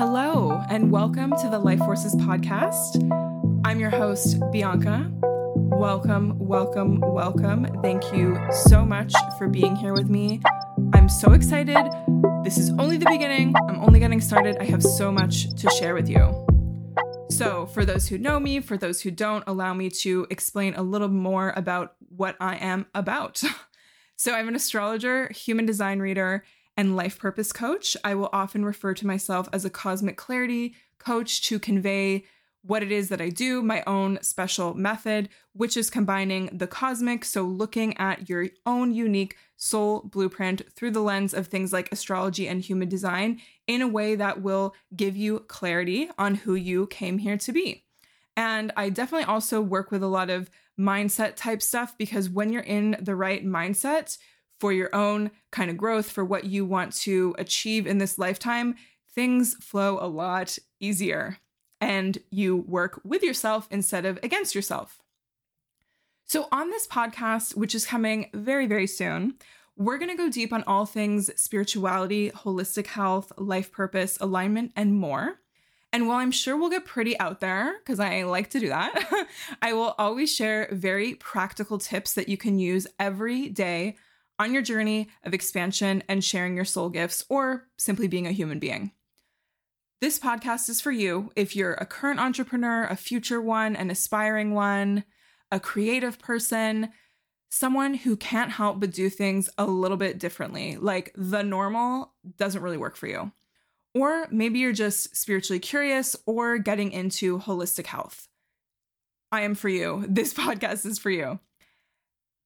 Hello, and welcome to the Life Forces podcast. I'm your host, Bianca. Welcome, welcome, welcome. Thank you so much for being here with me. I'm so excited. This is only the beginning. I'm only getting started. I have so much to share with you. So, for those who know me, for those who don't, allow me to explain a little more about what I am about. so, I'm an astrologer, human design reader, and life purpose coach. I will often refer to myself as a cosmic clarity coach to convey what it is that I do, my own special method, which is combining the cosmic, so looking at your own unique soul blueprint through the lens of things like astrology and human design in a way that will give you clarity on who you came here to be. And I definitely also work with a lot of mindset type stuff because when you're in the right mindset for your own kind of growth, for what you want to achieve in this lifetime, things flow a lot easier and you work with yourself instead of against yourself. So, on this podcast, which is coming very, very soon, we're going to go deep on all things spirituality, holistic health, life purpose, alignment, and more. And while I'm sure we'll get pretty out there, because I like to do that, I will always share very practical tips that you can use every day on your journey of expansion and sharing your soul gifts or simply being a human being. This podcast is for you if you're a current entrepreneur, a future one, an aspiring one, a creative person, someone who can't help but do things a little bit differently. Like the normal doesn't really work for you. Or maybe you're just spiritually curious or getting into holistic health. I am for you. This podcast is for you.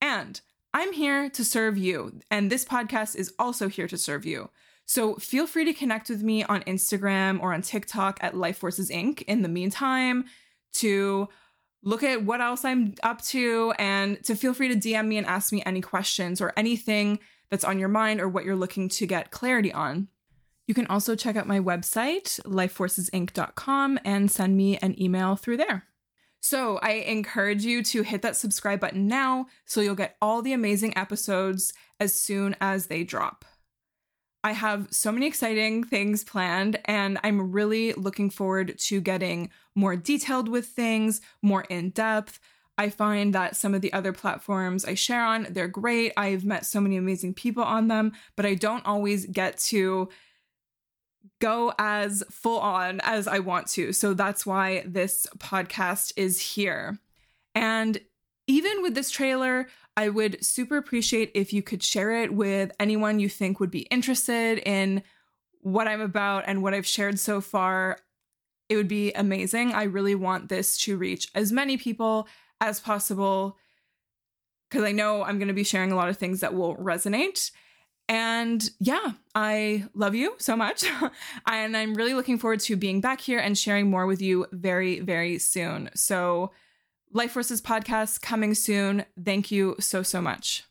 And I'm here to serve you, and this podcast is also here to serve you. So feel free to connect with me on Instagram or on TikTok at Life Forces Inc. in the meantime to look at what else I'm up to and to feel free to DM me and ask me any questions or anything that's on your mind or what you're looking to get clarity on. You can also check out my website, lifeforcesinc.com, and send me an email through there. So I encourage you to hit that subscribe button now so you'll get all the amazing episodes as soon as they drop. I have so many exciting things planned, and I'm really looking forward to getting more detailed with things, more in depth. I find that some of the other platforms I share on, they're great. I've met so many amazing people on them, but I don't always get to go as full on as I want to. So that's why this podcast is here. And even with this trailer, I would super appreciate if you could share it with anyone you think would be interested in what I'm about and what I've shared so far. It would be amazing. I really want this to reach as many people as possible because I know I'm going to be sharing a lot of things that will resonate. And yeah, I love you so much. and I'm really looking forward to being back here and sharing more with you very, very soon. So, Life Forces podcast coming soon. Thank you so, so much.